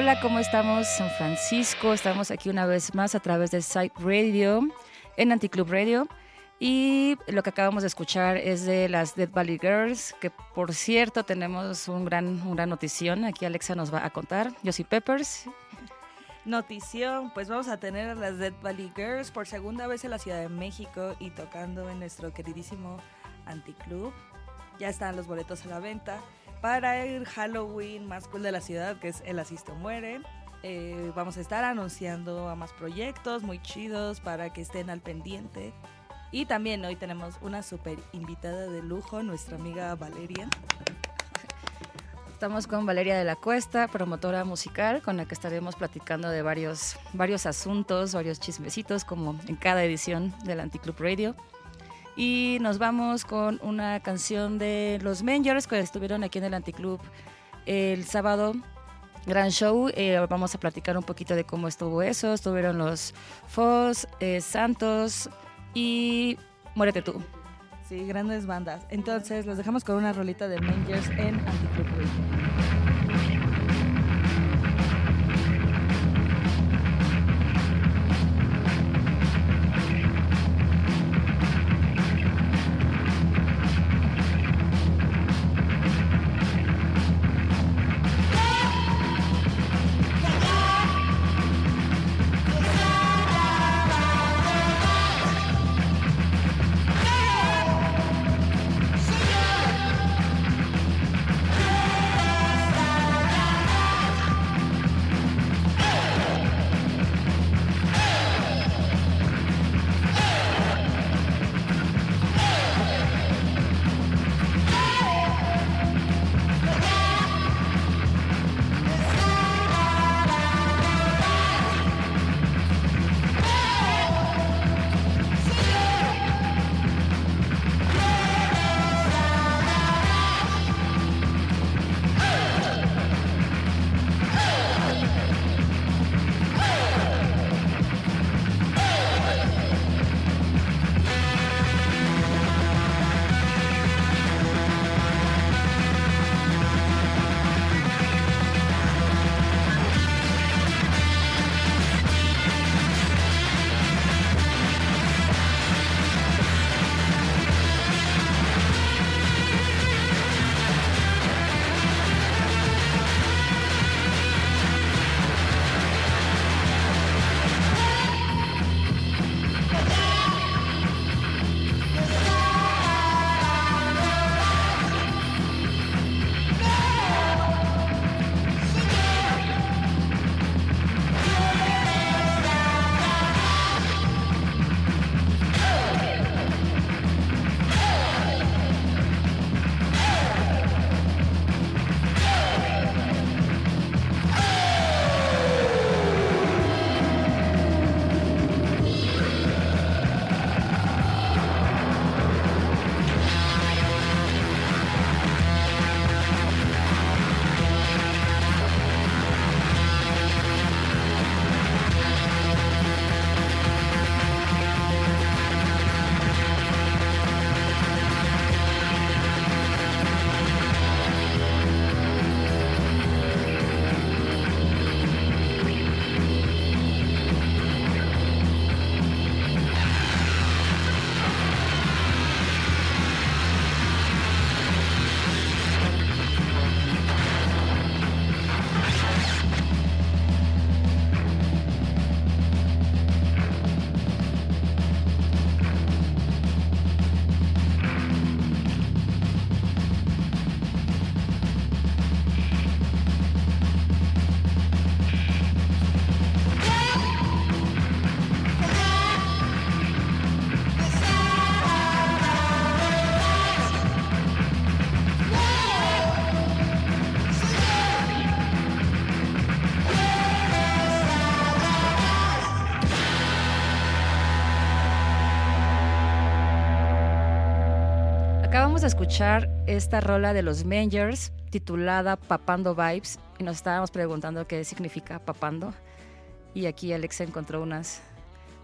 Hola, ¿cómo estamos? San Francisco. Estamos aquí una vez más a través de Site Radio en Anticlub Radio. Y lo que acabamos de escuchar es de las Dead Valley Girls, que por cierto tenemos un gran, una notición. Aquí Alexa nos va a contar. Yo soy Peppers. Notición, pues vamos a tener a las Dead Valley Girls por segunda vez en la Ciudad de México y tocando en nuestro queridísimo Anticlub. Ya están los boletos a la venta para el Halloween más cool de la ciudad, que es El Asisto Muere. Eh, vamos a estar anunciando a más proyectos muy chidos para que estén al pendiente. Y también hoy tenemos una super invitada de lujo, nuestra amiga Valeria. Estamos con Valeria de la Cuesta, promotora musical, con la que estaremos platicando de varios, varios asuntos, varios chismecitos, como en cada edición del Anticlub Radio. Y nos vamos con una canción de los Mangers que estuvieron aquí en el Anticlub el sábado. Gran show, eh, vamos a platicar un poquito de cómo estuvo eso. Estuvieron los Foz, eh, Santos y Muérete tú. Sí, grandes bandas. Entonces, los dejamos con una rolita de Mangers en Anticlub Acabamos de escuchar esta rola de los Mangers titulada Papando Vibes y nos estábamos preguntando qué significa papando y aquí Alex encontró unas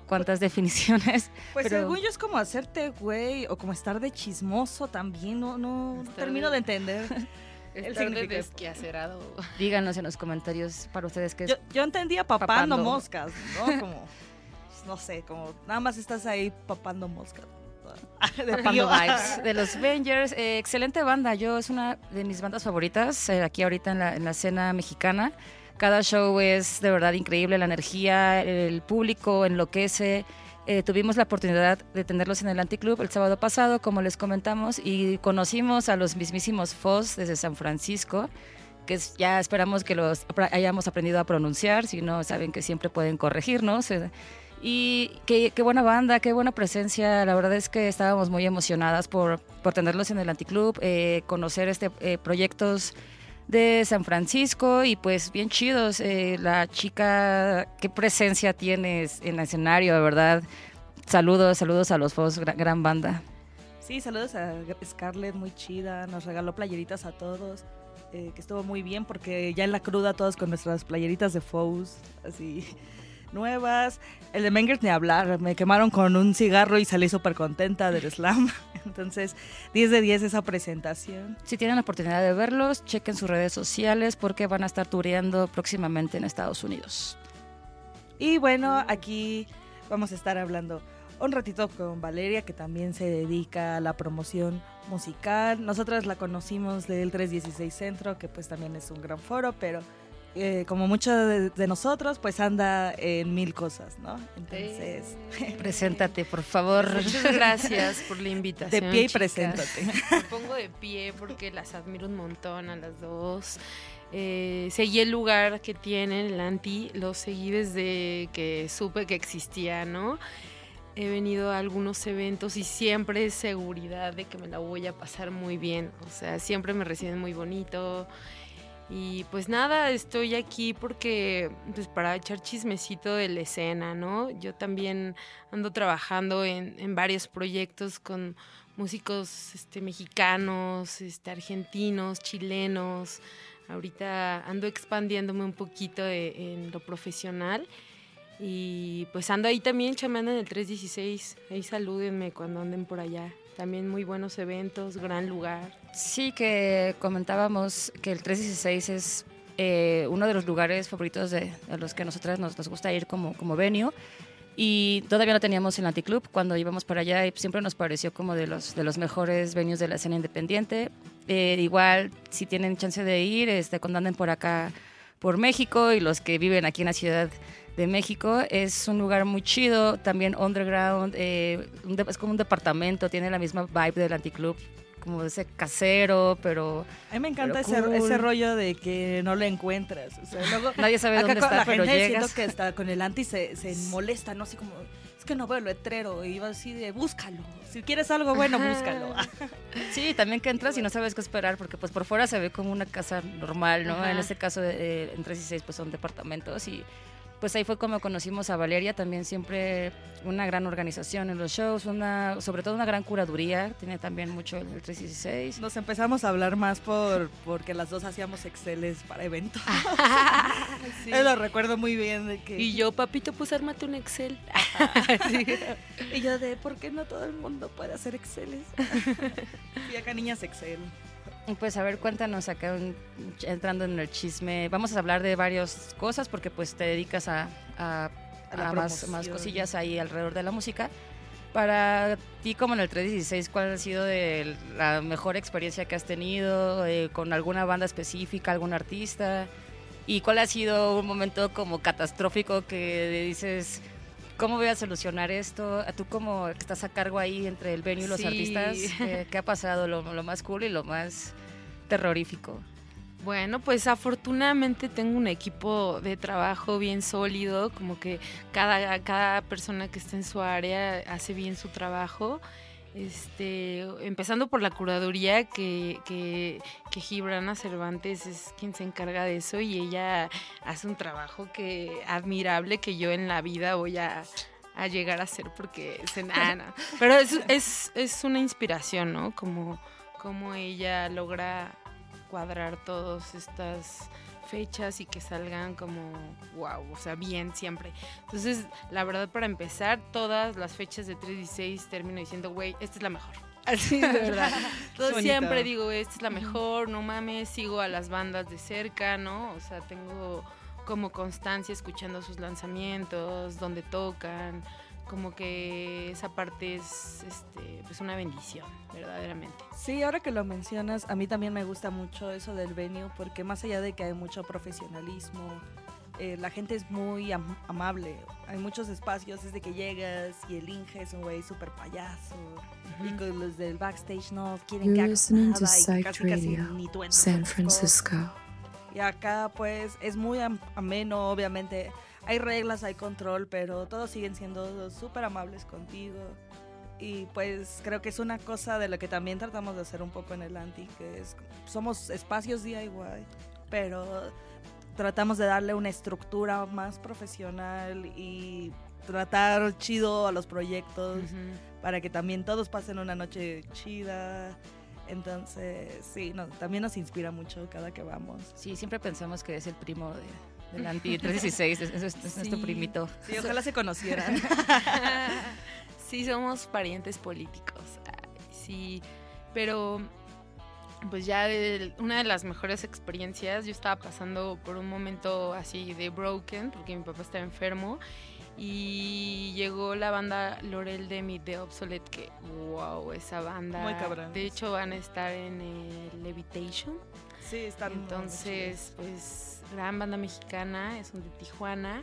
cuantas definiciones. Pues según yo es como hacerte güey o como estar de chismoso también, no, no termino de entender. Estar de desquiacerado. Díganos en los comentarios para ustedes qué es. Yo, yo entendía papando, moscas, ¿no? Como, no sé, como nada más estás ahí papando moscas. De Vibes de los Avengers. Eh, excelente banda. Yo es una de mis bandas favoritas eh, aquí ahorita en la, en la escena mexicana. Cada show es de verdad increíble, la energía, el público enloquece. Eh, tuvimos la oportunidad de tenerlos en el Anticlub el sábado pasado, como les comentamos, y conocimos a los mismísimos Foss desde San Francisco, que ya esperamos que los hayamos aprendido a pronunciar, si no saben que siempre pueden corregirnos. eh. Y qué, qué buena banda, qué buena presencia. La verdad es que estábamos muy emocionadas por, por tenerlos en el Anticlub, eh, conocer este eh, proyectos de San Francisco y pues bien chidos. eh, la chica, qué presencia tienes en el escenario, de verdad. Saludos, saludos a los Foss, gran, banda. Sí, saludos a Scarlett, muy chida. Nos regaló playeritas a todos. eh, que estuvo muy bien porque ya en la cruda todos con nuestras playeritas de Foes, así nuevas. El de Mengers ni hablar, me quemaron con un cigarro y salí súper contenta del slam. Entonces, 10 de 10 esa presentación. Si tienen la oportunidad de verlos, chequen sus redes sociales porque van a estar tureando próximamente en Estados Unidos. Y bueno, aquí vamos a estar hablando un ratito con Valeria, que también se dedica a la promoción musical. Nosotras la conocimos del 316 Centro, que pues también es un gran foro, pero eh, como muchos de, de nosotros, pues anda en mil cosas, ¿no? Entonces, Preséntate, por favor. Muchas gracias por la invitación. de pie y chicas. preséntate. Me pongo de pie porque las admiro un montón a las dos. Eh, seguí el lugar que tienen, el anti, lo seguí desde que supe que existía, ¿no? He venido a algunos eventos y siempre es seguridad de que me la voy a pasar muy bien. O sea, siempre me reciben muy bonito. Y pues nada, estoy aquí porque, pues para echar chismecito de la escena, ¿no? Yo también ando trabajando en, en varios proyectos con músicos este, mexicanos, este, argentinos, chilenos. Ahorita ando expandiéndome un poquito de- en lo profesional. Y pues ando ahí también chamando en el 316. Ahí salúdenme cuando anden por allá. También muy buenos eventos, gran lugar. Sí, que comentábamos que el 316 es eh, uno de los lugares favoritos de, los que a nosotras nos, gusta ir como, como venue. Y todavía no teníamos el Anticlub cuando íbamos para allá y siempre nos pareció como de los, de los mejores venues de la escena independiente. Eh, igual, si tienen chance de ir, este, cuando anden por acá, por México y los que viven aquí en la Ciudad de México, es un lugar muy chido, también underground, eh, un de- es como un departamento, tiene la misma vibe del Anticlub, como ese casero, pero A mí me encanta ese, cool. ese rollo de que no lo encuentras. O sea, luego, nadie sabe dónde está, la pero gente llegas. que está con el anti se, se molesta, ¿no? Así como, es que no veo el letrero. Y iba así de, búscalo. Si quieres algo bueno, Ajá. búscalo. Sí, también que entras y no sabes qué esperar, porque pues por fuera se ve como una casa normal, ¿no? Ajá. En este caso, eh, en 3 y 6 pues son departamentos y pues ahí fue como conocimos a Valeria, también siempre una gran organización en los shows, una, sobre todo una gran curaduría, tiene también mucho el 316. Nos empezamos a hablar más por porque las dos hacíamos Exceles para eventos. Sí. Yo lo recuerdo muy bien de que... Y yo, papito, pues ármate un Excel. Sí. Y yo de, ¿por qué no todo el mundo puede hacer Exceles? y acá niñas Excel. Pues a ver, cuéntanos acá, un- entrando en el chisme, vamos a hablar de varias cosas porque pues te dedicas a, a- A la a más, más cosillas ahí alrededor de la música. Para ti, como en el 316, ¿cuál ha sido de la mejor experiencia que has tenido eh, con alguna banda específica, algún artista? ¿Y cuál ha sido un momento como catastrófico que dices, ¿cómo voy a solucionar esto? ¿A tú como que estás a cargo ahí entre el venue y los Sí. artistas? ¿Qué, qué ha pasado? Lo, lo más cool y lo más terrorífico. Bueno, pues afortunadamente tengo un equipo de trabajo bien sólido, como que cada, cada persona que está en su área hace bien su trabajo. Este, empezando por la curaduría, que, que, que Gibrana Cervantes es quien se encarga de eso y ella hace un trabajo que admirable que yo en la vida voy a, a llegar a hacer porque se nada. Pero es, es, es una inspiración, ¿no? Como, como ella logra cuadrar todas estas fechas y que salgan como wow, o sea, bien siempre. Entonces, la verdad, para empezar, todas las fechas de 3 y 6 termino diciendo, güey, esta es la mejor. Así de verdad. Entonces siempre digo, esta es la mejor, no mames, sigo a las bandas de cerca, ¿no? O sea, tengo como constancia escuchando sus lanzamientos, donde tocan, como que esa parte es este, pues una bendición, verdaderamente. Sí, ahora que lo mencionas, a mí también me gusta mucho eso del venue, porque más allá de que hay mucho profesionalismo, eh, la gente es muy amable. Hay muchos espacios desde que llegas y el Inge es un güey súper payaso. Y con los del backstage no quieren que hagas nada y casi, casi ni tú San Francisco. Y acá pues es muy ameno, obviamente. Hay reglas, hay control, pero todos siguen siendo súper amables contigo. Y pues creo que es una cosa de lo que también tratamos de hacer un poco en el Anti, que es, somos espacios DIY, pero tratamos de darle una estructura más profesional y tratar chido a los proyectos para que también todos pasen una noche chida. Entonces, sí, no, también nos inspira mucho cada que vamos. Sí, siempre pensamos que es el primo de, del Anti 316, es, es, nuestro primito. Sí, ojalá se conocieran. sí, somos parientes políticos. sí, pero pues ya de una de las mejores experiencias, yo estaba pasando por un momento así de broken, porque mi papá estaba enfermo, y llegó la banda Lorel de Mi de Obsolete, que wow, esa banda. Muy cabrón. De hecho van a estar en el Levitation. Sí, están Entonces, pues, gran banda mexicana, son de Tijuana.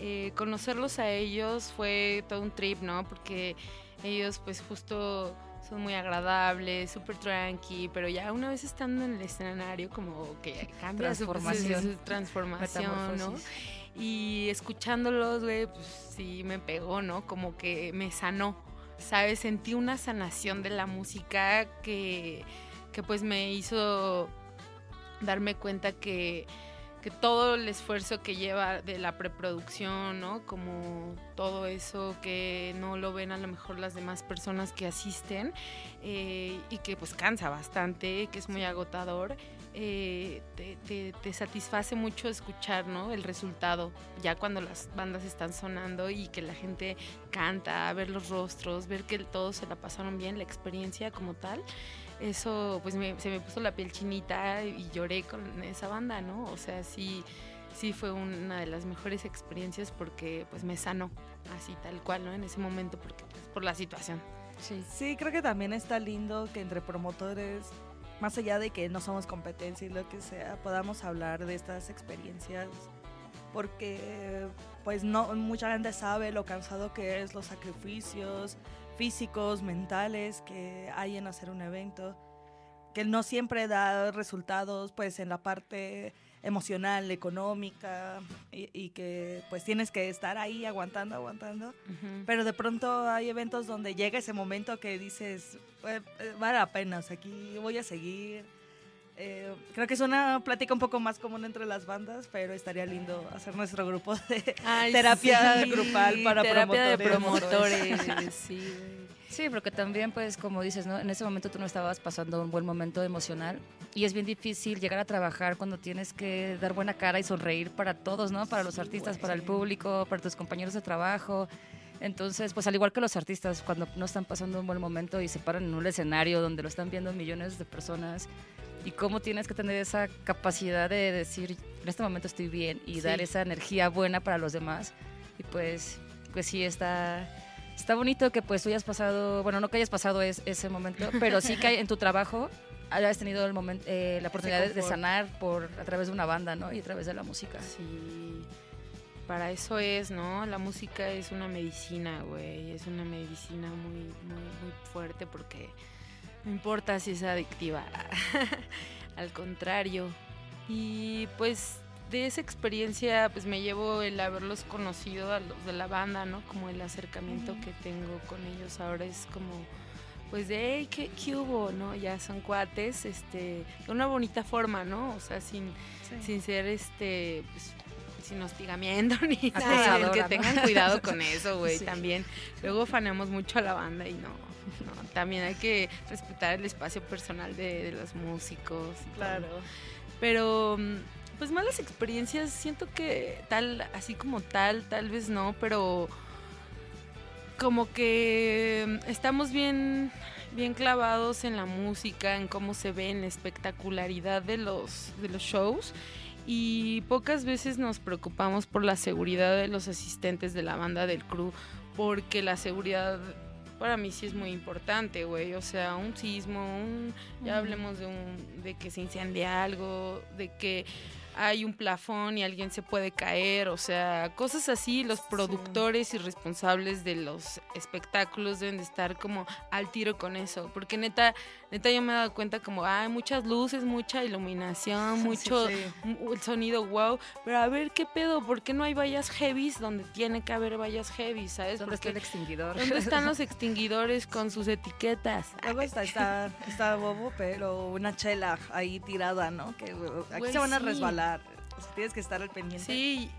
Eh, conocerlos a ellos fue todo un trip, ¿no? Porque ellos, pues, justo son muy agradables, súper tranqui, pero ya una vez estando en el escenario como que cambia transformación, su, transformación, ¿no? Y escuchándolos, güey, pues sí me pegó, ¿no? Como que me sanó, ¿sabes? Sentí una sanación de la música que, que pues me hizo darme cuenta que que todo el esfuerzo que lleva de la preproducción, ¿no? Como todo eso que no lo ven a lo mejor las demás personas que asisten eh, y que pues cansa bastante, que es muy agotador, eh, te, satisface mucho escuchar, ¿no? El resultado, ya cuando las bandas están sonando y que la gente canta, ver los rostros, ver que todos se la pasaron bien, la experiencia como tal eso pues se me puso la piel chinita y lloré con esa banda, ¿no? O sea, sí, sí fue una de las mejores experiencias porque pues me sanó así tal cual, ¿no? En ese momento porque pues, por la situación. Sí. sí, creo que también está lindo que entre promotores, más allá de que no somos competencia y lo que sea, podamos hablar de estas experiencias porque pues no mucha gente sabe lo cansado que es los sacrificios, físicos, mentales que hay en hacer un evento, que no siempre da resultados pues en la parte emocional, económica y, que pues tienes que estar ahí aguantando, aguantando, pero de pronto hay eventos donde llega ese momento que dices, eh, vale la pena, aquí voy a seguir eh, creo que es una plática un poco más común entre las bandas, pero estaría lindo hacer nuestro grupo de terapia grupal para terapia promotores. sí, porque también, pues, como dices, ¿no? En ese momento tú no estabas pasando un buen momento emocional y es bien difícil llegar a trabajar cuando tienes que dar buena cara y sonreír para todos, ¿no? Para los artistas, para el público, para tus compañeros de trabajo. Entonces, pues al igual que los artistas, cuando no están pasando un buen momento y se paran en un escenario donde lo están viendo millones de personas, y cómo tienes que tener esa capacidad de decir, en este momento estoy bien y dar esa energía buena para los demás. Y pues, pues sí, está, está bonito que pues tú hayas pasado, bueno, no que hayas pasado ese momento, pero sí que en tu trabajo hayas tenido el momento, eh, la oportunidad de sanar por, a través de una banda, ¿no? Y a través de la música. Sí, para eso es, ¿no? La música es una medicina, güey, es una medicina muy, muy, muy fuerte porque no importa si es adictiva. Al contrario. Y pues de esa experiencia pues me llevo el haberlos conocido a los de la banda, ¿no? Como el acercamiento que tengo con ellos ahora es como pues de hey, ¿qué, ¿qué, hubo? ¿no? Ya son cuates, este, de una bonita forma, ¿no? O sea, sin, sin ser este pues, sin hostigamiento ni nada. Que tengan cuidado con eso, güey, también. Luego faneamos mucho a la banda y no, también hay que respetar el espacio personal de, los músicos. Claro. Pero, mm, pues malas experiencias, siento que tal, así como tal, tal vez no, pero como que estamos bien bien clavados en la música, en cómo se ve, en la espectacularidad de los, de los shows. Y pocas veces nos preocupamos por la seguridad de los asistentes de la banda del crew, porque la seguridad para mí sí es muy importante, güey. O sea, un sismo, un, ya hablemos de, un, de que se incendia algo, de que hay un plafón y alguien se puede caer, o sea, cosas así, los productores y responsables de los espectáculos deben de estar como al tiro con eso, porque neta, neta yo me he dado cuenta como, hay muchas luces, mucha iluminación, mucho el sonido wow, pero a ver qué pedo, ¿por qué no hay vallas heavies donde tiene que haber vallas heavy, ¿sabes? ¿Dónde está el extinguidor? ¿Dónde están los extinguidores con sus etiquetas? Luego está, está, está bobo, pero una chela ahí tirada, ¿no? Que aquí se van a resbalar tienes que estar al pendiente. Sí.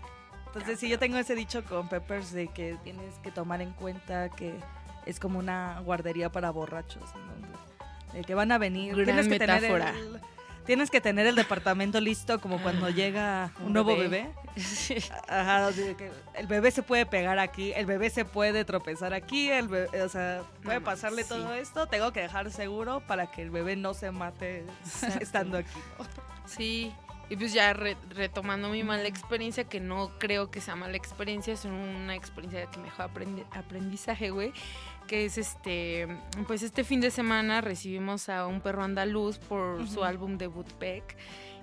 Entonces, sí, yo tengo ese dicho con Peppers de que tienes que tomar en cuenta que es como una guardería para borrachos. De que van a venir. tienes que tener el, tienes que tener el departamento listo como cuando llega un, nuevo bebé. Ajá, el bebé se puede pegar aquí, el bebé se puede tropezar aquí, el o sea, puede pasarle todo esto. Tengo que dejar seguro para que el bebé no se mate estando aquí. Sí, y pues ya retomando mi mala experiencia, que no creo que sea mala experiencia, es una experiencia que me dejó aprendizaje, güey. Que es este, pues este fin de semana recibimos a un perro andaluz por su álbum debut Peck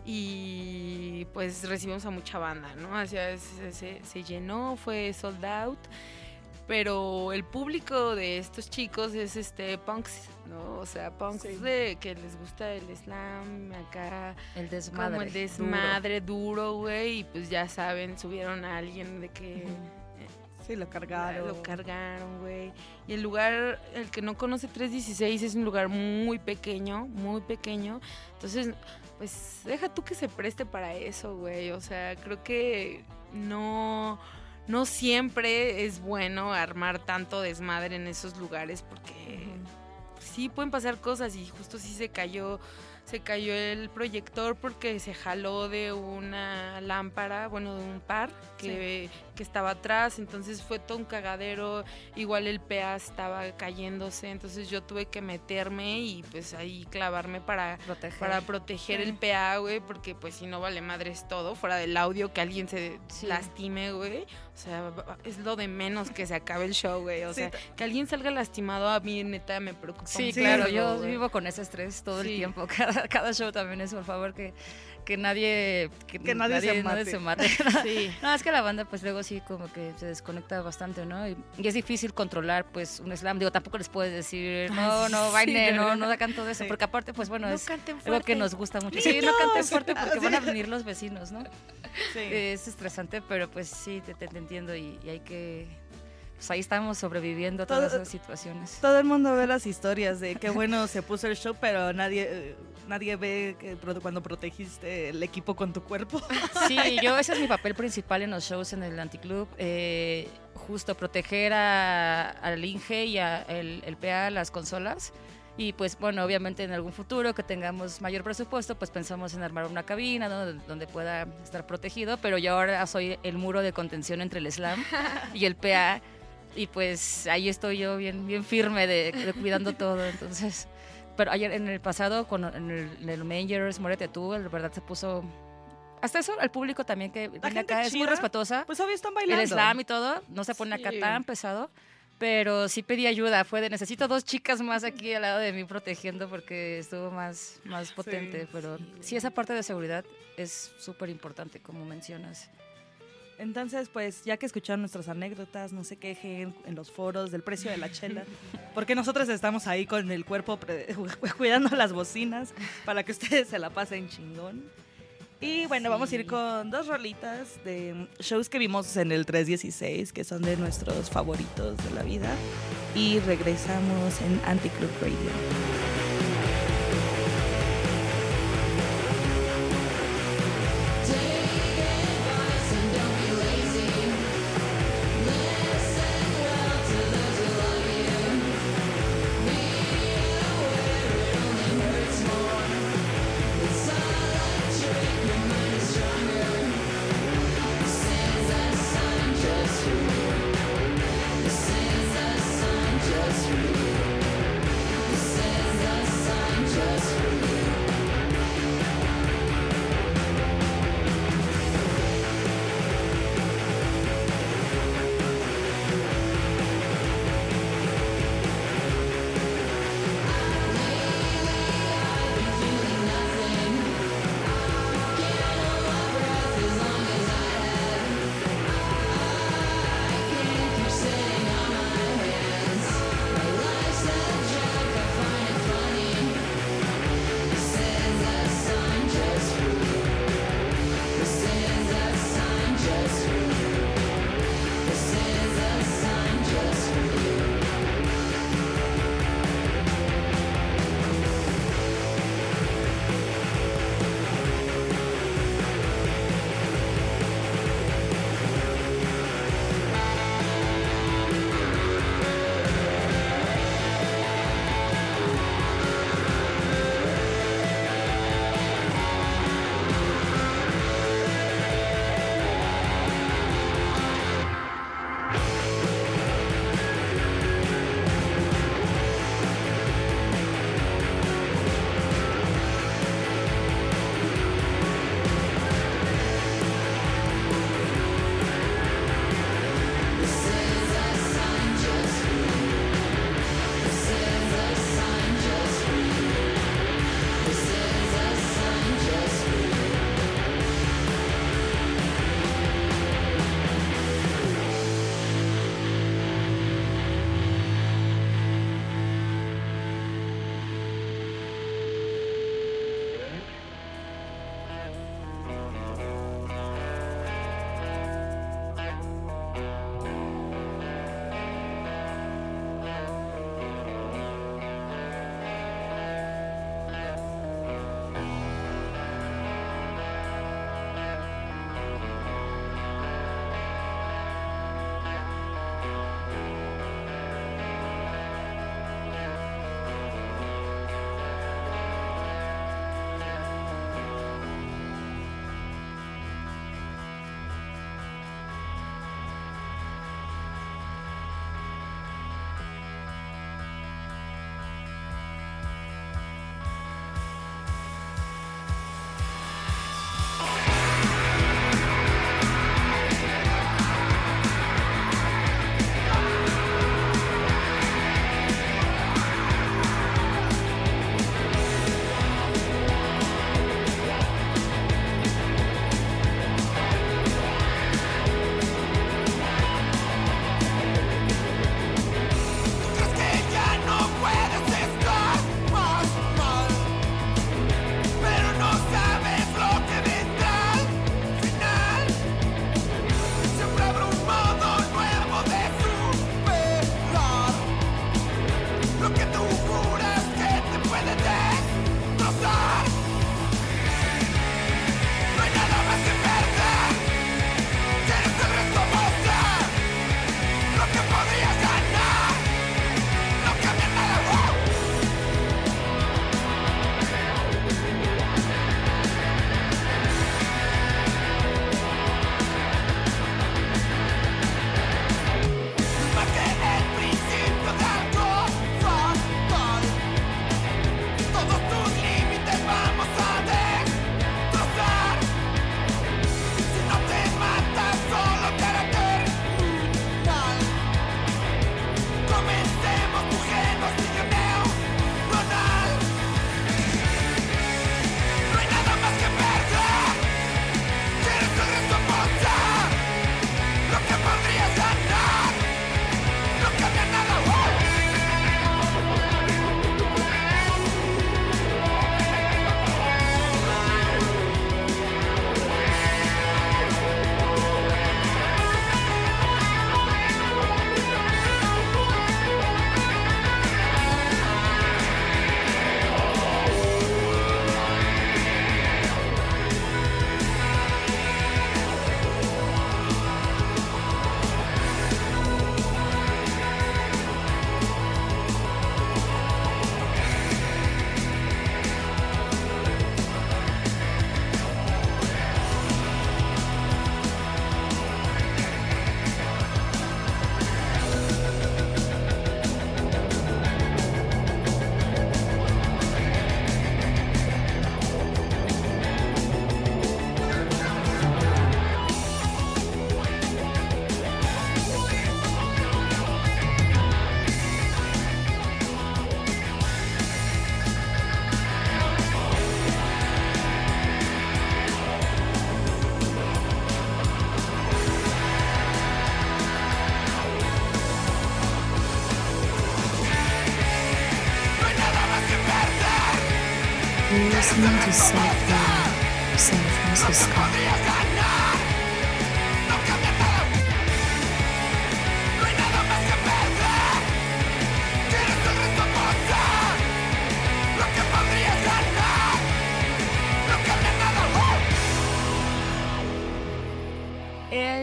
y pues recibimos a mucha banda, ¿no? O se, se, llenó, fue sold out pero el público de estos chicos es este punks, ¿no? O sea, punks de que les gusta el slam, acá el desmadre, como el desmadre duro, güey, y pues ya saben, subieron a alguien de que Sí, lo cargaron. Lo cargaron, güey. Y el lugar, el que no conoce 316 es un lugar muy pequeño, muy pequeño. Entonces, pues deja tú que se preste para eso, güey. O sea, creo que no no siempre es bueno armar tanto desmadre en esos lugares porque sí pueden pasar cosas y justo sí se cayó se cayó el proyector porque se jaló de una lámpara, bueno, de un par que, que, estaba atrás, entonces fue todo un cagadero, igual el PA estaba cayéndose, entonces yo tuve que meterme y pues ahí clavarme para proteger, para proteger el PA, güey, porque pues si no vale madres todo, fuera del audio que alguien se lastime, güey, o sea, es lo de menos que se acabe el show, güey, o sea, que alguien salga lastimado a mí neta me preocupa. Sí, claro, yo vivo con ese estrés todo el tiempo, cada cada, show también es, por favor, que, que nadie que, nadie, se mate. No, es que la banda pues luego sí como que se desconecta bastante, ¿no? Y, es difícil controlar pues un slam. Digo, tampoco les puedes decir, no, no, baile, no, no hagan todo eso, porque aparte pues bueno, es algo que nos gusta mucho. Sí, no canten fuerte porque van a venir los vecinos, ¿no? Sí. Es estresante, pero pues sí, te, te, entiendo y hay que pues ahí estamos sobreviviendo a todas esas situaciones. Todo el mundo ve las historias de qué bueno se puso el show, pero nadie nadie ve que cuando protegiste el equipo con tu cuerpo. Sí, yo ese es mi papel principal en los shows en el Anticlub, eh, justo proteger al Inge y al el, el PA, las consolas. Y pues bueno, obviamente en algún futuro que tengamos mayor presupuesto, pues pensamos en armar una cabina donde pueda estar protegido, pero yo ahora soy el muro de contención entre el slam y el PA y pues ahí estoy yo bien, bien firme de, cuidando todo. Entonces, pero ayer en el pasado, con en el, el Mangers, Morete tú, la verdad se puso hasta eso, el público también que viene acá es muy respetuosa. Pues obvio están bailando. El slam y todo, no se pone acá tan pesado. Pero sí pedí ayuda, fue de necesito dos chicas más aquí al lado de mí protegiendo porque estuvo más, más potente. pero sí, esa parte de seguridad es súper importante, como mencionas. Entonces, pues ya que escucharon nuestras anécdotas, no se quejen en los foros del precio de la chela, porque nosotros estamos ahí con el cuerpo cuidando las bocinas para que ustedes se la pasen chingón. Y bueno, vamos a ir con dos rolitas de shows que vimos en el 316, que son de nuestros favoritos de la vida. Y regresamos en Anticlub Radio.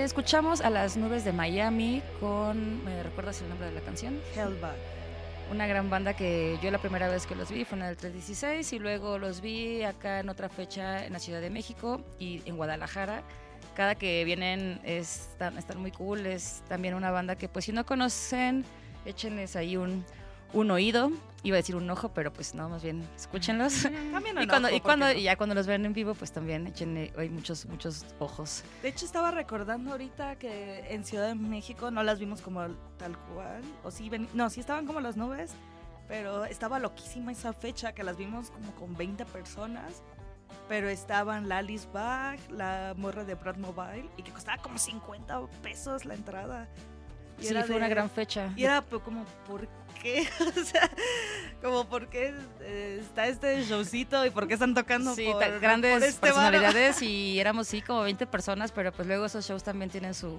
Escuchamos a las nubes de Miami con. ¿Me recuerdas el nombre de la canción? Hellback. Una gran banda que yo la primera vez que los vi fue en el 316 y luego los vi acá en otra fecha en la Ciudad de México y en Guadalajara. Cada que vienen están, están muy cool. Es también una banda que, pues, si no conocen, échenles ahí un, un oído. Iba a decir un ojo, pero pues no, más bien escúchenlos. También y un cuando, ojo, y, y ya cuando los ven en vivo, pues también échenle hay muchos, muchos ojos. De hecho, estaba recordando ahorita que en Ciudad de México no las vimos como tal cual. O sí, ven- no, sí estaban como las nubes, pero estaba loquísima esa fecha que las vimos como con 20 personas. Pero estaban la Alice Bag, la morra de Brad Mobile, y que costaba como 50 pesos la entrada. Y Sí, fue de- una gran fecha. Y era pues, como, ¿por qué? o sea, como, ¿por qué eh, está este showcito y por qué están tocando Sí, por, grandes por este personalidades y éramos sí como 20 personas, pero pues luego esos shows también tienen su,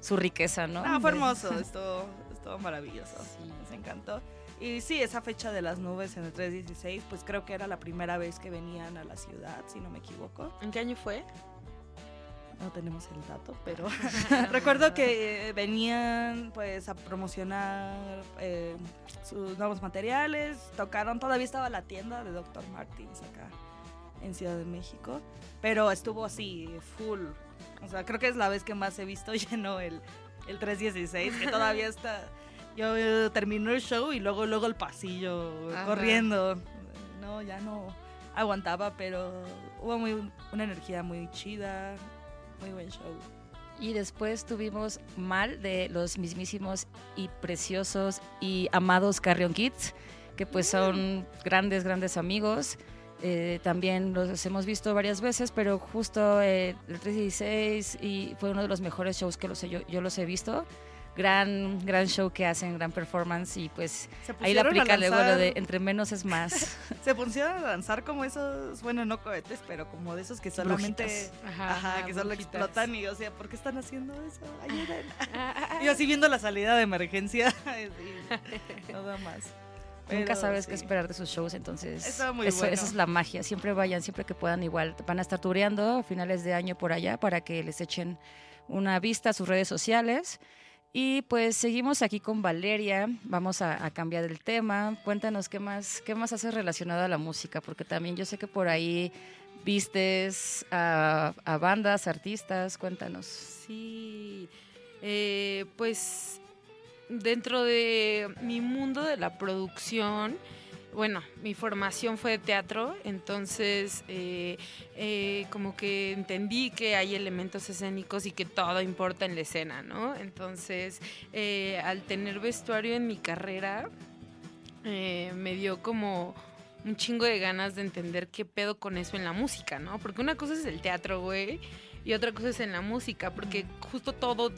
su riqueza, ¿no? Ah, fue hermoso, estuvo, estuvo maravilloso. Nos encantó. Y sí, esa fecha de las nubes en el 316, pues creo que era la primera vez que venían a la ciudad, si no me equivoco. ¿En qué año fue? No tenemos el dato, pero recuerdo que eh, venían pues a promocionar eh, sus nuevos materiales, tocaron, todavía estaba la tienda de Dr. Martins acá en Ciudad de México, pero estuvo así, full. O sea, creo que es la vez que más he visto lleno el, el 316, que todavía está... Yo eh, terminó el show y luego, luego el pasillo Ajá. corriendo. No, ya no aguantaba, pero hubo muy, una energía muy chida, muy buen show. Y después tuvimos Mal de los mismísimos y preciosos y amados Carrion Kids, que pues son grandes, grandes amigos. Eh, también los hemos visto varias veces, pero justo eh, el 316 y fue uno de los mejores shows que los yo, yo los he visto. Gran, gran show que hacen, gran performance y pues ahí la aplica luego lo de entre menos es más. Se pusieron a lanzar como esos, bueno, no cohetes, pero como de esos que solamente... Brujitas. Ajá, que solo brujitas. explotan y, o sea, ¿por qué están haciendo eso? Ayuden. Ah, ah, ah. Y así viendo la salida de emergencia y nada más. Nunca sabes qué esperar de sus shows, entonces eso, bueno. esa es la magia. Siempre vayan, siempre que puedan, igual van a estar tureando a finales de año por allá para que les echen una vista a sus redes sociales. Y pues seguimos aquí con Valeria, vamos a, cambiar el tema. Cuéntanos qué más, qué más haces relacionado a la música, porque también yo sé que por ahí vistes a, a bandas, artistas, cuéntanos. Sí, eh, pues dentro de mi mundo de la producción, bueno, mi formación fue de teatro, entonces eh, eh, como que entendí que hay elementos escénicos y que todo importa en la escena, ¿no? Entonces, eh, al tener vestuario en mi carrera, me dio como un chingo de ganas de entender qué pedo con eso en la música, ¿no? Porque una cosa es el teatro, güey, y otra cosa es en la música, porque justo todo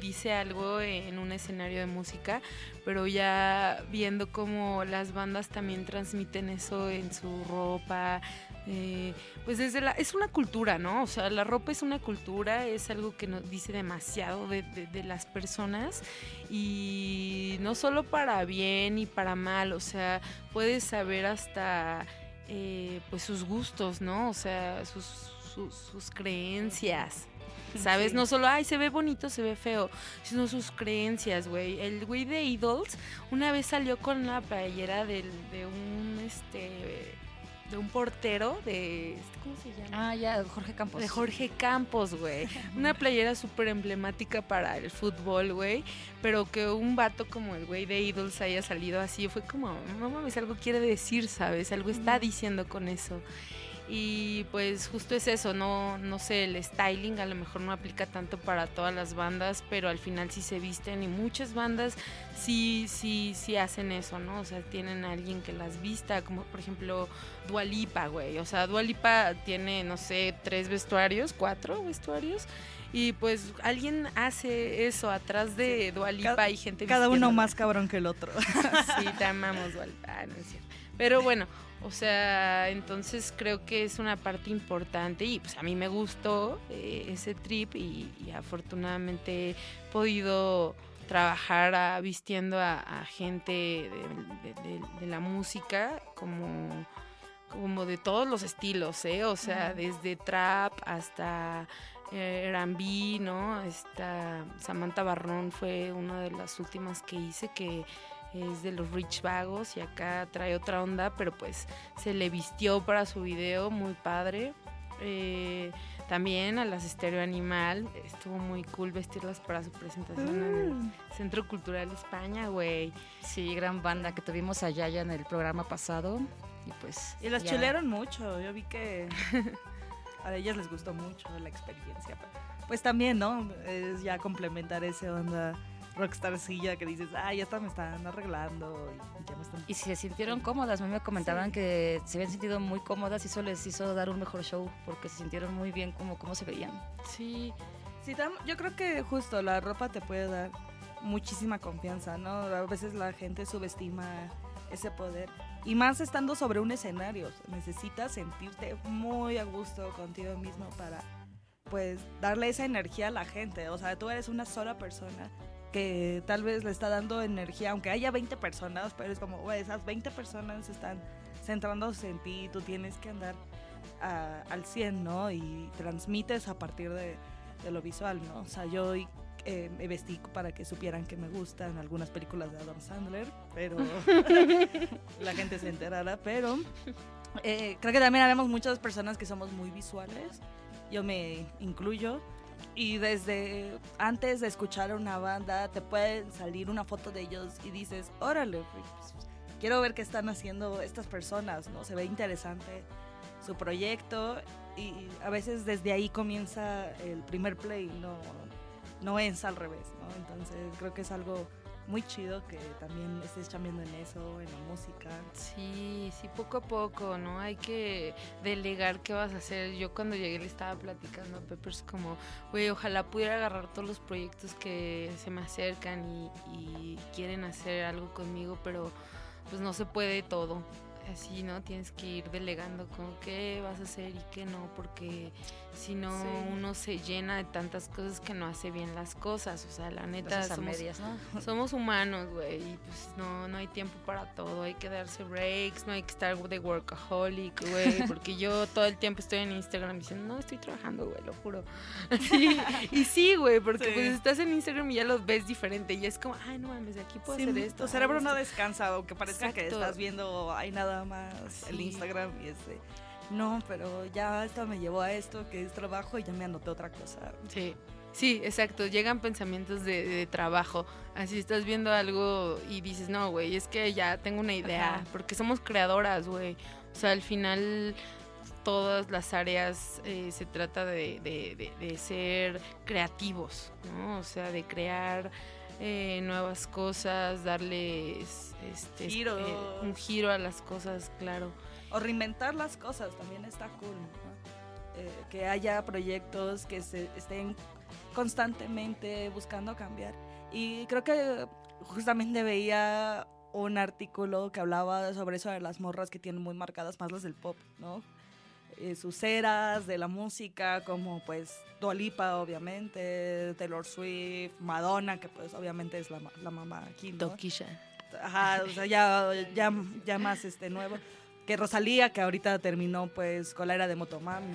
dice algo en un escenario de música, pero ya viendo cómo las bandas también transmiten eso en su ropa, eh, pues desde la, es una cultura, ¿no? O sea, la ropa es una cultura, es algo que nos dice demasiado de, de- de las personas y no solo para bien y para mal, o sea, puedes saber hasta eh, pues sus gustos, ¿no? O sea, sus, sus, sus creencias. ¿Sabes? Sí. No solo, ay, se ve bonito, se ve feo, sino sus creencias, güey. El güey de Idols una vez salió con la playera del, de un, este, de un portero de, este, ¿cómo se llama? Ah, ya, Jorge Campos. De Jorge Campos, güey. Una playera súper emblemática para el fútbol, güey. Pero que un vato como el güey de Idols haya salido así, fue como, no mames, algo quiere decir, ¿sabes? Algo está diciendo con eso. Y pues justo es eso, no, no sé, el styling a lo mejor no aplica tanto para todas las bandas, pero al final sí se visten y muchas bandas sí, sí, sí hacen eso, ¿no? O sea, tienen a alguien que las vista, como por ejemplo Dualipa, güey. O sea, Dualipa tiene, no sé, tres vestuarios, cuatro vestuarios. Y pues alguien hace eso atrás de Dualipa Cada- y gente Cada uno más cabrón que el otro. Sí, te amamos, Dualipa. Ah, no es cierto. Pero bueno, o sea, entonces creo que es una parte importante y pues a mí me gustó eh, ese trip y, y afortunadamente he podido trabajar a- vistiendo a, a gente de, de- de- de la música como, como de todos los estilos, ¿eh? O sea, desde trap hasta eh, R&B, ¿no? Esta Samantha Barrón fue una de las últimas que hice que es de los Rich Vagos y acá trae otra onda, pero pues se le vistió para su video, muy padre. Eh, también a las Estéreo Animal, estuvo muy cool vestirlas para su presentación en el Centro Cultural España, güey. Sí, gran banda que tuvimos allá ya en el programa pasado. Y pues. Y las ya- chulearon mucho. Yo vi que a ellas les gustó mucho la experiencia. Pues también, ¿no? Es ya complementar ese onda rockstarcilla que dices, ah, ya está, me están arreglando y ya me están... Y si se sintieron cómodas, a mí me comentaban Sí. que se habían sentido muy cómodas y eso les hizo dar un mejor show porque se sintieron muy bien como cómo se veían. Sí, Sí, yo creo que justo la ropa te puede dar muchísima confianza, ¿no? A veces la gente subestima ese poder. Y más estando sobre un escenario, necesitas sentirte muy a gusto contigo mismo para, pues, darle esa energía a la gente. O sea, tú eres una sola persona que tal vez le está dando energía, aunque haya 20 personas, pero es como, esas 20 personas están centrándose en ti, tú tienes que andar a- al 100, ¿no? Y transmites a partir de, de lo visual, ¿no? O sea, yo eh, me vestí para que supieran que me gustan algunas películas de Adam Sandler, pero la gente se enterara, pero eh, creo que también habemos muchas personas que somos muy visuales, yo me incluyo, y desde antes de escuchar una banda te puede salir una foto de ellos y dices, órale, pues, quiero ver qué están haciendo estas personas, ¿no? Se ve interesante su proyecto y a veces desde ahí comienza el primer play, no, no es al revés, ¿no? Entonces creo que es algo muy chido que también estés chambeando en eso, en la música. Sí, sí, poco a poco, ¿no? Hay que delegar qué vas a hacer. Yo cuando llegué le estaba platicando a Peppers como, güey, ojalá pudiera agarrar todos los proyectos que se me acercan y, y quieren hacer algo conmigo, pero pues no se puede todo. Así, ¿no? Tienes que ir delegando como qué vas a hacer y qué no, porque si no Sí. uno se llena de tantas cosas que no hace bien las cosas. O sea, la neta, somos, medias, ¿no? somos humanos, güey, y pues no, no hay tiempo para todo, hay que darse breaks, no hay que estar de workaholic, güey, porque yo todo el tiempo estoy en Instagram diciendo, no, estoy trabajando, güey, lo juro. Así, y sí, güey, porque Sí. pues estás en Instagram y ya lo ves diferente, y es como, ay, no mames, de aquí puedo Sí, hacer esto. tu cerebro no esto". descansa, aunque parezca que estás viendo ahí nada más el. Instagram y este... No, pero ya esto me llevó a esto, que es trabajo, y ya me anoté otra cosa. Sí, sí, exacto. Llegan pensamientos de, de trabajo. Así estás viendo algo y dices, no, güey, es que ya tengo una idea. Ajá. Porque somos creadoras, güey. O sea, al final todas las áreas eh, se trata de, de- de- de ser creativos, ¿no? O sea, de crear eh, nuevas cosas, darles este, eh, un giro a las cosas, claro. O reinventar las cosas también está cool. ¿no? Eh, que haya proyectos que se estén constantemente buscando cambiar. Y creo que justamente veía un artículo que hablaba sobre eso de las morras que tienen muy marcadas más las del pop, ¿no? Eh, sus eras de la música, como pues Dua Lipa, obviamente, Taylor Swift, Madonna, que pues obviamente es la, la mamá aquí, ¿no? Ajá, o sea, ya, ya, ya más este nuevo. Que Rosalía, que ahorita terminó pues con la era de Motomami.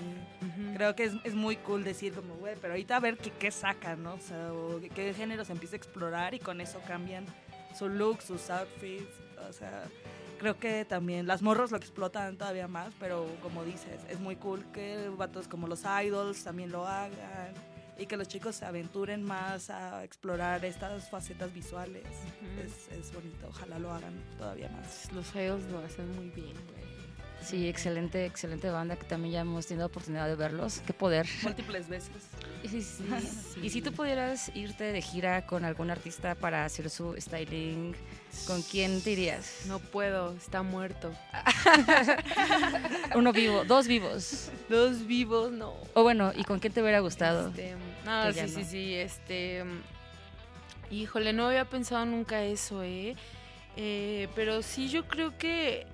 Ujú. Creo que es, es muy cool decir como, güey, pero ahorita a ver qué, qué sacan, ¿no? O sea, o qué- qué género se empieza a explorar y con eso cambian su look, sus outfits. O sea, creo que también las morros lo explotan todavía más, pero como dices, es muy cool que vatos como los idols también lo hagan y que los chicos se aventuren más a explorar estas facetas visuales. Es, es bonito, ojalá lo hagan todavía más. Los feos lo hacen muy bien, güey. Sí, excelente, excelente banda que también ya hemos tenido oportunidad de verlos. Qué poder. Múltiples veces. Y si, si- y si tú pudieras irte de gira con algún artista para hacer su styling, ¿con quién te irías? No puedo, está muerto. Uno vivo, dos vivos. Dos vivos, no. O bueno, ¿y con quién te hubiera gustado? Este, no, sí, sí, sí, este... Híjole, no había pensado nunca eso, ¿eh? Eh, Pero sí, yo creo que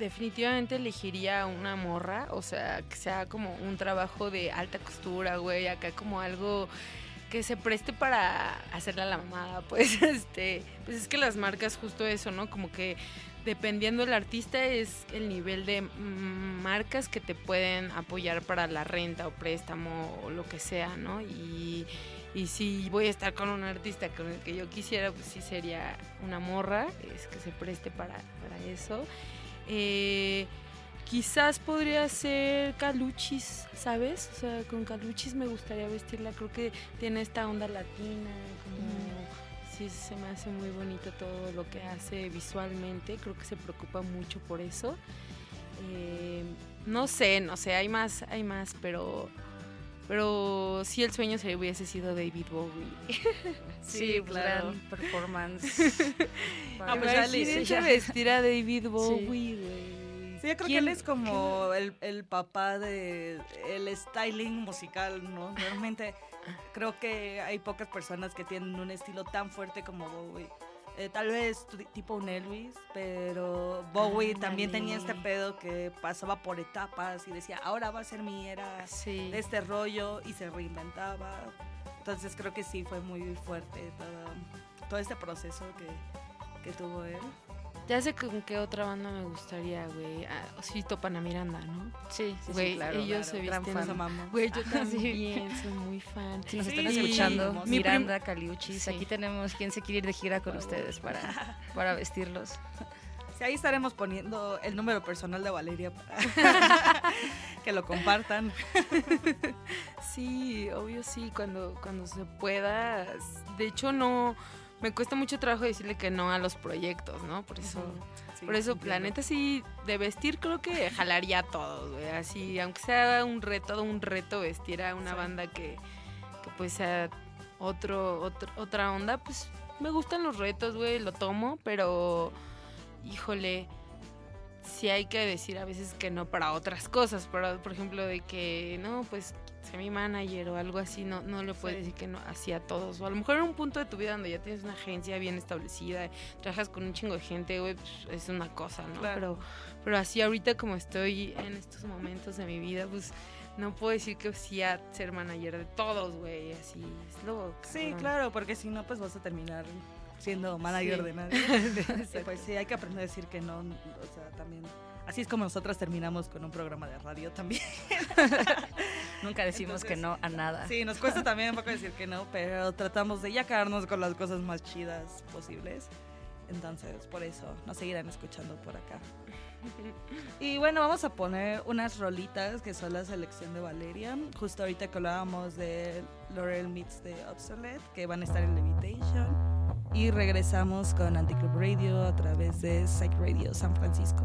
definitivamente elegiría una morra, o sea, que sea como un trabajo de alta costura, güey, acá como algo que se preste para hacerle a la mamada, pues este, pues es que las marcas justo eso, ¿no? Como que dependiendo del artista es el nivel de mm, marcas que te pueden apoyar para la renta o préstamo o lo que sea, ¿no? Y, y si voy a estar con un artista con el que yo quisiera, pues sí sería una morra, es que se preste para, para eso. Eh, quizás podría ser Caluchis, ¿sabes? O sea, con Caluchis me gustaría vestirla, creo que tiene esta onda latina, como sí se me hace muy bonito todo lo que hace visualmente, creo que se preocupa mucho por eso. Eh, no sé, no sé, hay más, hay más, pero pero sí el sueño se hubiese sido David Bowie. sí, claro. performance. ah, pues Imagínense vestir a David Bowie, güey. Sí, yo creo que él es como el, el, papá de el styling musical, ¿no? Realmente creo que hay pocas personas que tienen un estilo tan fuerte como Bowie. Eh, tal vez tipo un Elvis, pero Bowie también tenía este pedo que pasaba por etapas y decía, ahora va a ser mi era de este rollo y se reinventaba. Entonces creo que sí fue muy fuerte todo, todo este proceso que, que tuvo él. Ya sé con qué otra banda me gustaría, güey. Ah, sí, topan a Miranda, ¿no? Sí, sí, güey, claro. Ellos se visten. Güey, yo también soy muy fan. Si nos están escuchando, Miranda, Caliuchis, aquí tenemos quien se quiere ir de gira con ustedes para, para vestirlos. Sí, ahí estaremos poniendo el número personal de Valeria para que lo compartan. Sí, obvio sí, cuando, cuando se pueda. De hecho, no me cuesta mucho trabajo decirle que no a los proyectos, ¿no? Por eso, por eso, Planeta sí, de vestir creo que jalaría a todos, güey. Así, aunque sea un reto, todo un reto vestir a una banda que, que pues sea otro, otro, otra onda, pues me gustan los retos, güey, lo tomo, pero híjole, sí hay que decir a veces que no para otras cosas, por, por ejemplo, de que no, pues mi manager o algo así, no, no le puedes decir que no así a todos. O a lo mejor en un punto de tu vida donde ya tienes una agencia bien establecida, trabajas con un chingo de gente, güey, pues, es una cosa, ¿no? Pero, pero así ahorita como estoy en estos momentos de mi vida, pues no puedo decir que sí a ser manager de todos, güey, así es lo... Sí, claro, porque si no, pues vas a terminar siendo manager de nadie. pues sí, hay que aprender a decir que no, o sea, también Así es como nosotras terminamos con un programa de radio también. Nunca decimos que no a nada. Sí, nos cuesta también un poco decir que no, pero tratamos de ya quedarnos con las cosas más chidas posibles. Entonces, por eso nos seguirán escuchando por acá. Y bueno, vamos a poner unas rolitas que son la selección de Valeria. Justo ahorita que hablábamos de Laurel Meets de Obsolete, que van a estar en Levitation. Y regresamos con Anticlub Radio a través de Psych Radio San Francisco.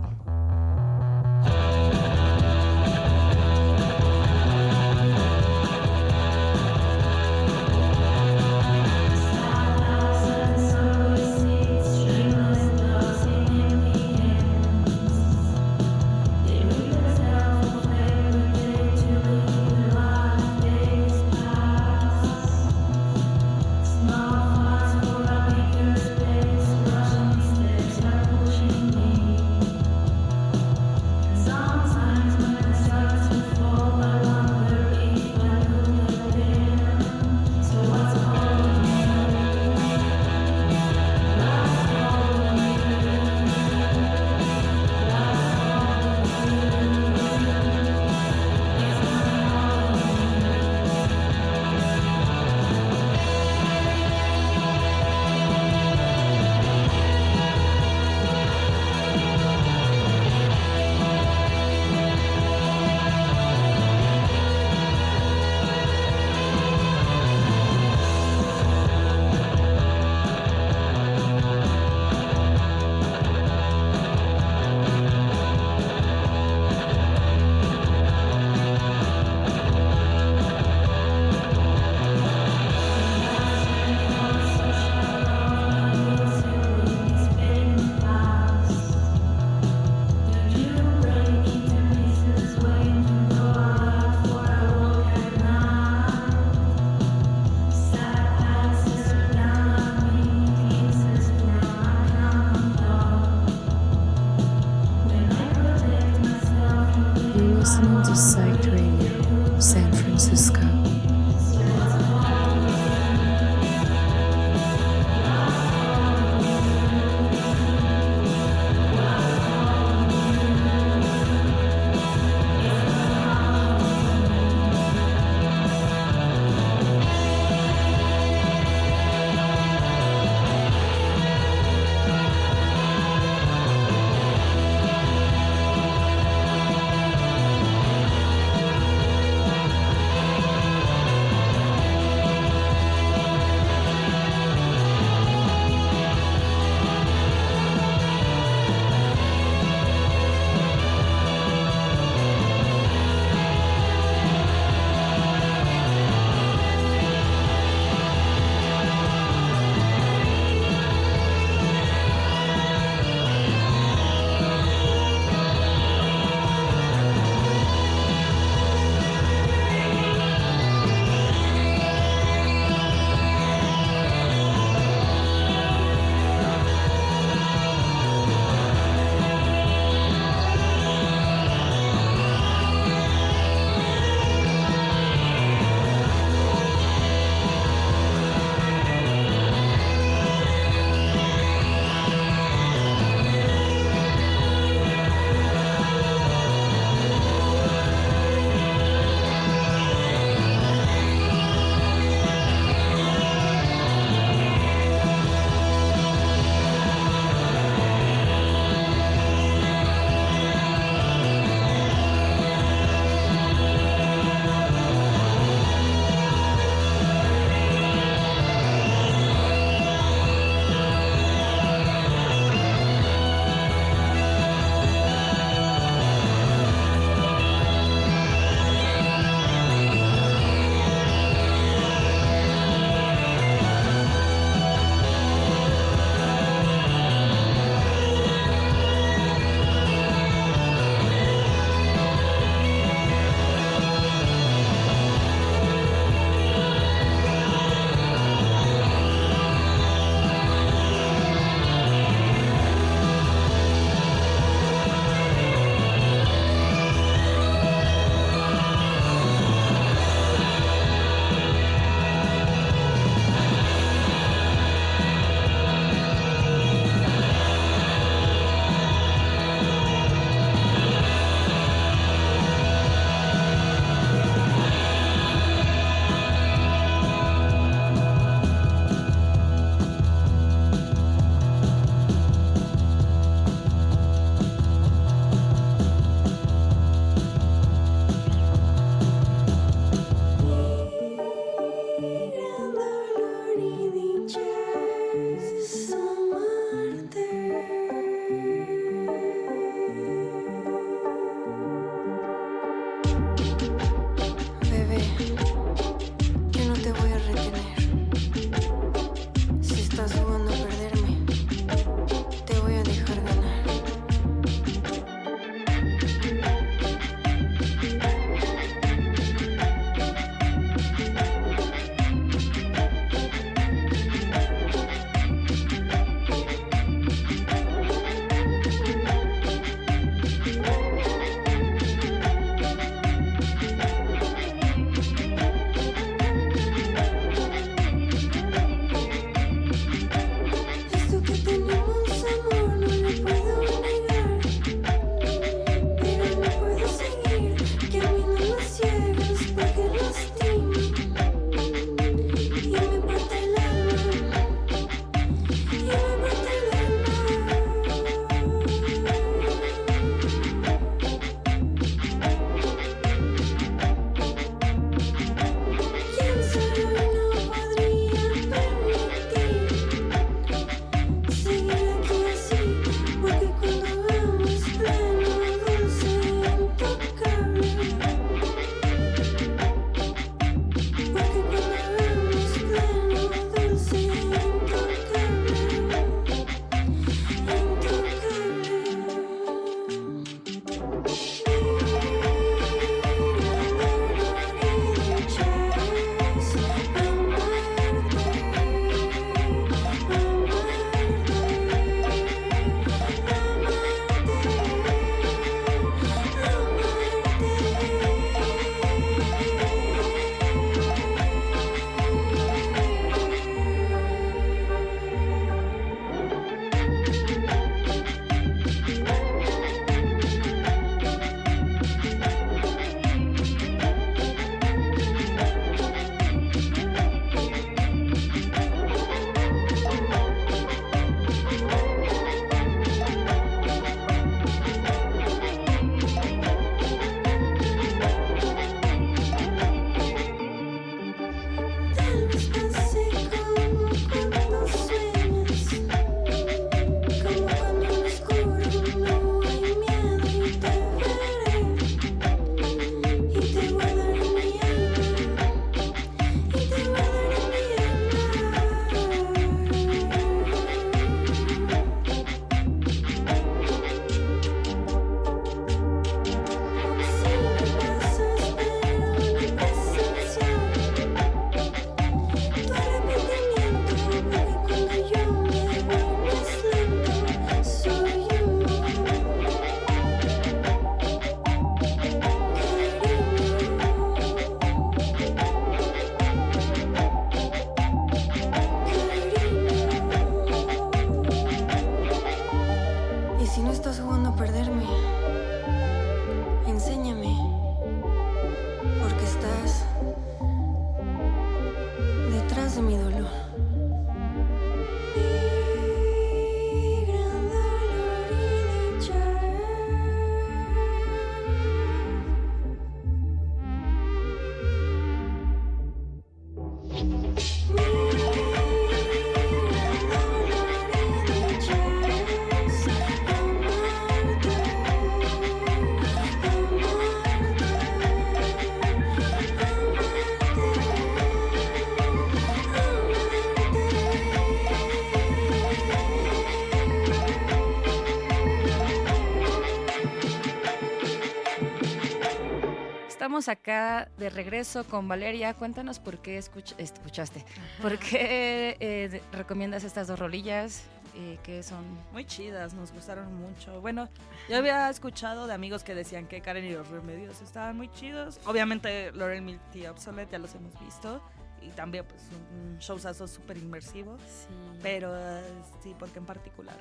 Estamos acá de regreso con Valeria. Cuéntanos por qué escuch- escuchaste, por qué eh, recomiendas estas dos rolillas, eh, que son... Muy chidas, nos gustaron mucho. Bueno, yo había escuchado de amigos que decían que Karen y los remedios estaban muy chidos. Obviamente Laurel Milty Obsolete ya los hemos visto. Y también pues un showzazo súper inmersivo. Sí. Pero eh, sí, porque en particular.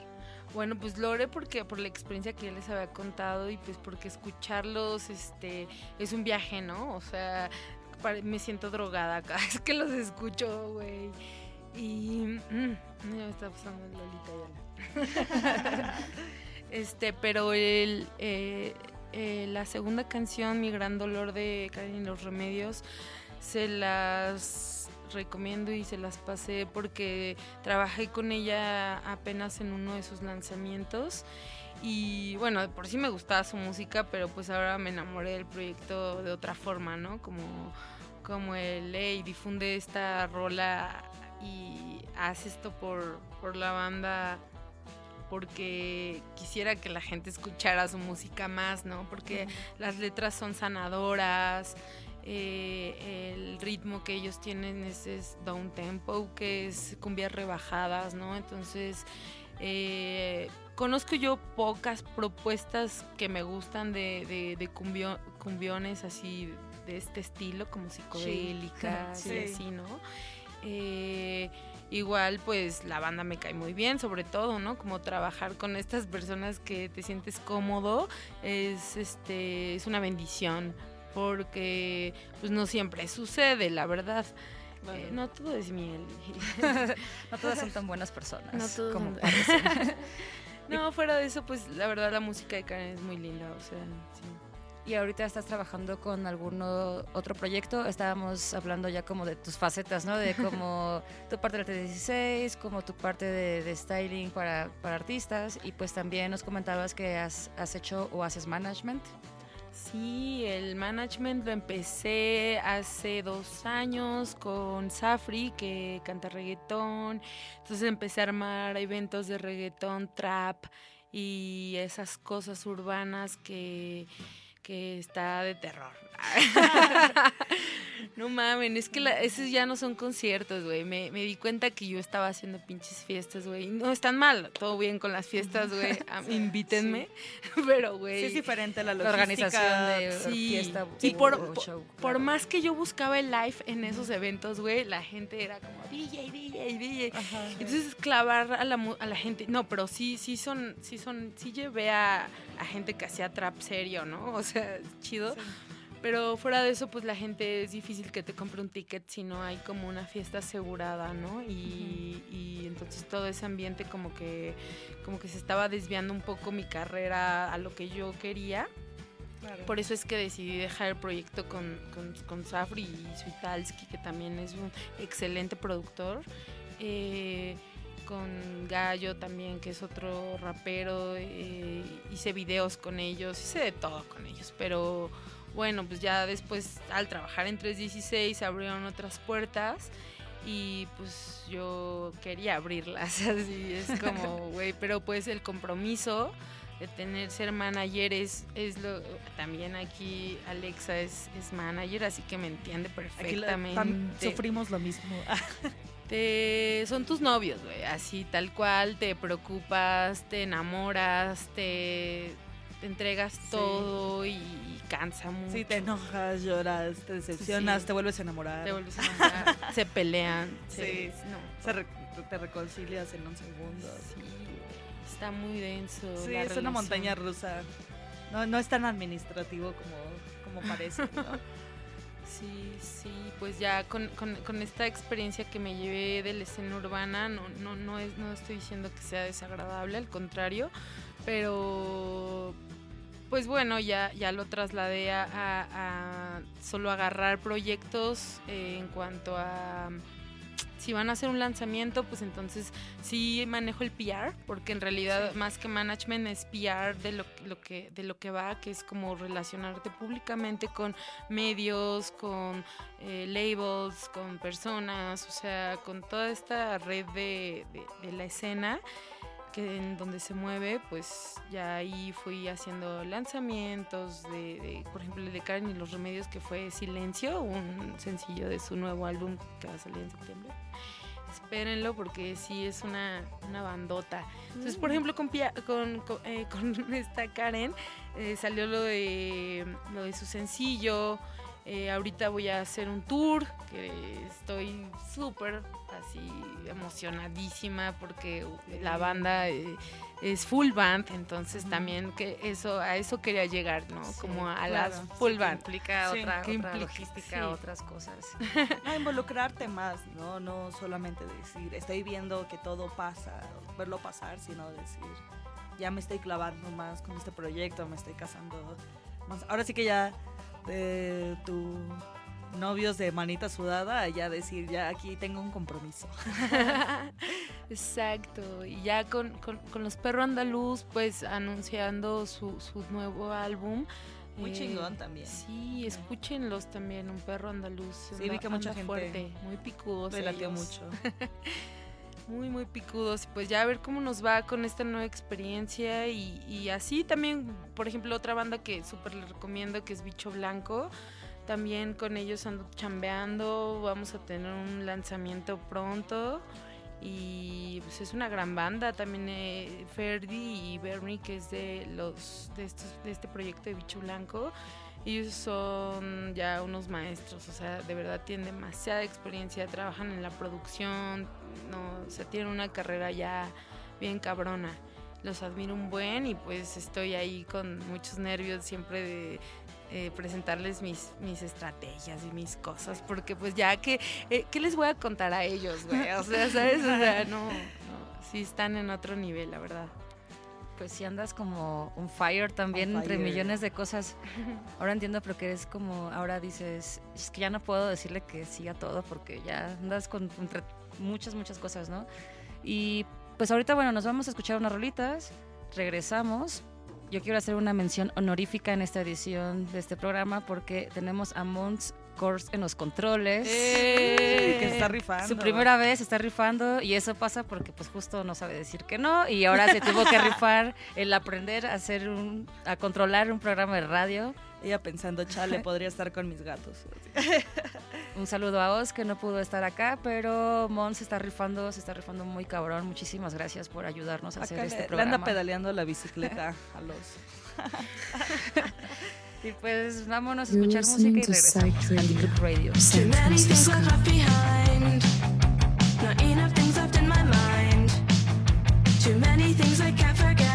Bueno, pues Lore porque por la experiencia que ya les había contado y pues porque escucharlos este es un viaje, ¿no? O sea, me siento drogada cada vez que los escucho, güey. Y mm, ya me está pasando Lolita Ayala. este, pero el eh, eh, la segunda canción, Mi gran dolor de Karen y los remedios, se las recomiendo y se las pasé porque trabajé con ella apenas en uno de sus lanzamientos y bueno, de por sí me gustaba su música, pero pues ahora me enamoré del proyecto de otra forma, ¿no? Como, como el, hey, difunde esta rola y haz esto por, por la banda porque quisiera que la gente escuchara su música más, ¿no? Porque las letras son sanadoras, eh, el ritmo que ellos tienen es, es down tempo, que es cumbias rebajadas, ¿no? Entonces, eh, conozco yo pocas propuestas que me gustan de, de, de cumbio- cumbiones así de este estilo, como psicodélicas Sí. y así, ¿no? Eh, igual pues la banda me cae muy bien, sobre todo, ¿no? Como trabajar con estas personas que te sientes cómodo es este es una bendición porque pues no siempre sucede, la verdad. Eh, no todo es miel. No todas son tan buenas personas No como parecen. no, fuera de eso, pues la verdad la música de Karen es muy linda, o sea, sí. Y ahorita estás trabajando con algún otro proyecto. Estábamos hablando ya como de tus facetas, ¿no? De como tu parte del T16, como tu parte de, de styling para, para artistas. Y pues también nos comentabas que has, has hecho o haces management. Sí, el management lo empecé hace dos años con Safri, que canta reggaetón. Entonces empecé a armar eventos de reggaetón, trap y esas cosas urbanas que, que está de terror. no mamen, es que la- esos ya no son conciertos, güey. Me, me di cuenta que yo estaba haciendo pinches fiestas, güey. No están mal, todo bien con las fiestas, güey. Ah, Invítenme. Pero, güey. Sí, es diferente la La organización de sí. fiesta. Y o- por- por- show, Por claro. más que yo buscaba el live en esos eventos, güey, la gente era como DJ, DJ, DJ. Ajá. Entonces clavar a la, a la gente, no, pero sí, sí son, sí son, sí llevé a, a gente que hacía trap serio, ¿no? O sea, chido. Pero fuera de eso, pues la gente es difícil que te compre un ticket si no hay como una fiesta asegurada, ¿no? Y, y entonces todo ese ambiente como que, como que se estaba desviando un poco mi carrera a lo que yo quería. Claro. Por eso es que decidí dejar el proyecto con, con, con Safri y Switalski, que también es un excelente productor. Eh, con Gallo también, que es otro rapero. eh, hice videos con ellos, hice de todo con ellos. Pero bueno, pues ya después al trabajar en 316 abrieron otras puertas. Y pues yo quería abrirlas, así es como, güey, pero pues el compromiso de tener ser manager es, es lo también aquí Alexa es, es manager así que me entiende Aquí la- perfectamente tam- sufrimos lo mismo. te son tus novios güey así tal cual te preocupas te enamoras te, te entregas Sí. todo y cansa mucho Sí, te enojas, lloras, te decepcionas, Sí. te vuelves a enamorar. te vuelves a enamorar se pelean Sí. se- no Se re- te reconcilias en un segundo. Sí, está muy denso. Sí, la es una montaña rusa. No, no es tan administrativo como, como parece, ¿no? Sí, sí, pues ya con, con- con esta experiencia que me llevé de la escena urbana, no, no, no, es, no estoy diciendo que sea desagradable, al contrario, pero pues bueno, ya, ya lo trasladé a, a- a solo agarrar proyectos eh, en cuanto a si van a hacer un lanzamiento, pues entonces sí manejo el PR, porque en realidad más que management es PR de lo, lo que, de lo que va, que es como relacionarte públicamente con medios, con eh, labels, con personas, o sea, con toda esta red de, de- de la escena que en donde se mueve, pues ya ahí fui haciendo lanzamientos de, de, por ejemplo, el de Karen y los Remedios, que fue Silencio, un sencillo de su nuevo álbum que va a salir en septiembre. Espérenlo porque sí es una, una bandota. Entonces, por ejemplo, con, Pia- con, con, eh, con esta Karen eh, salió lo de, lo de su sencillo. Eh, ahorita voy a hacer un tour que estoy súper así emocionadísima porque la banda eh, es full band, entonces también que eso a eso quería llegar, ¿no? Sí, Como a claro. las full Que band. implica Sí, otra, que otra implica- logística, sí. otras cosas. A involucrarte más, ¿no? No solamente decir, estoy viendo que todo pasa, verlo pasar, sino decir, ya me estoy clavando más con este proyecto, me estoy casando más. Ahora sí que ya de tu novios de manita sudada, ya decir, ya aquí tengo un compromiso. Exacto, y ya con, con, con los perros andaluz, pues anunciando su, su nuevo álbum. Muy Eh, chingón también. Sí, escúchenlos también, un perro andaluz. Sí, vi que mucha gente fuerte, muy picudos. Me latió ellos. mucho. Muy, muy picudos. Pues ya a ver cómo nos va con esta nueva experiencia. Y, y así también, por ejemplo, otra banda que súper les recomiendo que es Bicho Blanco. También con ellos ando chambeando. Vamos a tener un lanzamiento pronto. Y pues es una gran banda. También eh, Ferdi y Bernie, que es de los de, estos, de este proyecto de Bicho Blanco. Ellos son ya unos maestros, o sea, de verdad tienen demasiada experiencia, trabajan en la producción, no, o sea, tienen una carrera ya bien cabrona. Los admiro un buen y pues estoy ahí con muchos nervios siempre de eh, presentarles mis, mis estrategias y mis cosas, porque pues ya que, eh, ¿qué les voy a contar a ellos, güey? O sea, ¿sabes? O sea, no, no, sí están en otro nivel, la verdad. Pues si andas como un fire también On entre fire. millones de cosas. Ahora entiendo pero que eres como, ahora dices, es que ya no puedo decirle que sí a todo porque ya andas con entre muchas, muchas cosas, ¿no? Y pues ahorita, bueno, nos vamos a escuchar unas rolitas, regresamos. Yo quiero hacer una mención honorífica en esta edición de este programa porque tenemos a Mons Kors en los controles. ¡Eh! que está rifando. Su primera vez está rifando y eso pasa porque pues justo no sabe decir que no y ahora se tuvo que rifar el aprender a hacer un, a controlar un programa de radio. Ella pensando, chale, podría estar con mis gatos. Un saludo a Oz, que no pudo estar acá, pero Mon se está rifando, se está rifando muy cabrón. Muchísimas gracias por ayudarnos a acá hacer le, este programa. Le anda pedaleando la bicicleta a los. y pues vámonos a escuchar música y regresamos Radio. Too many things I can't forget.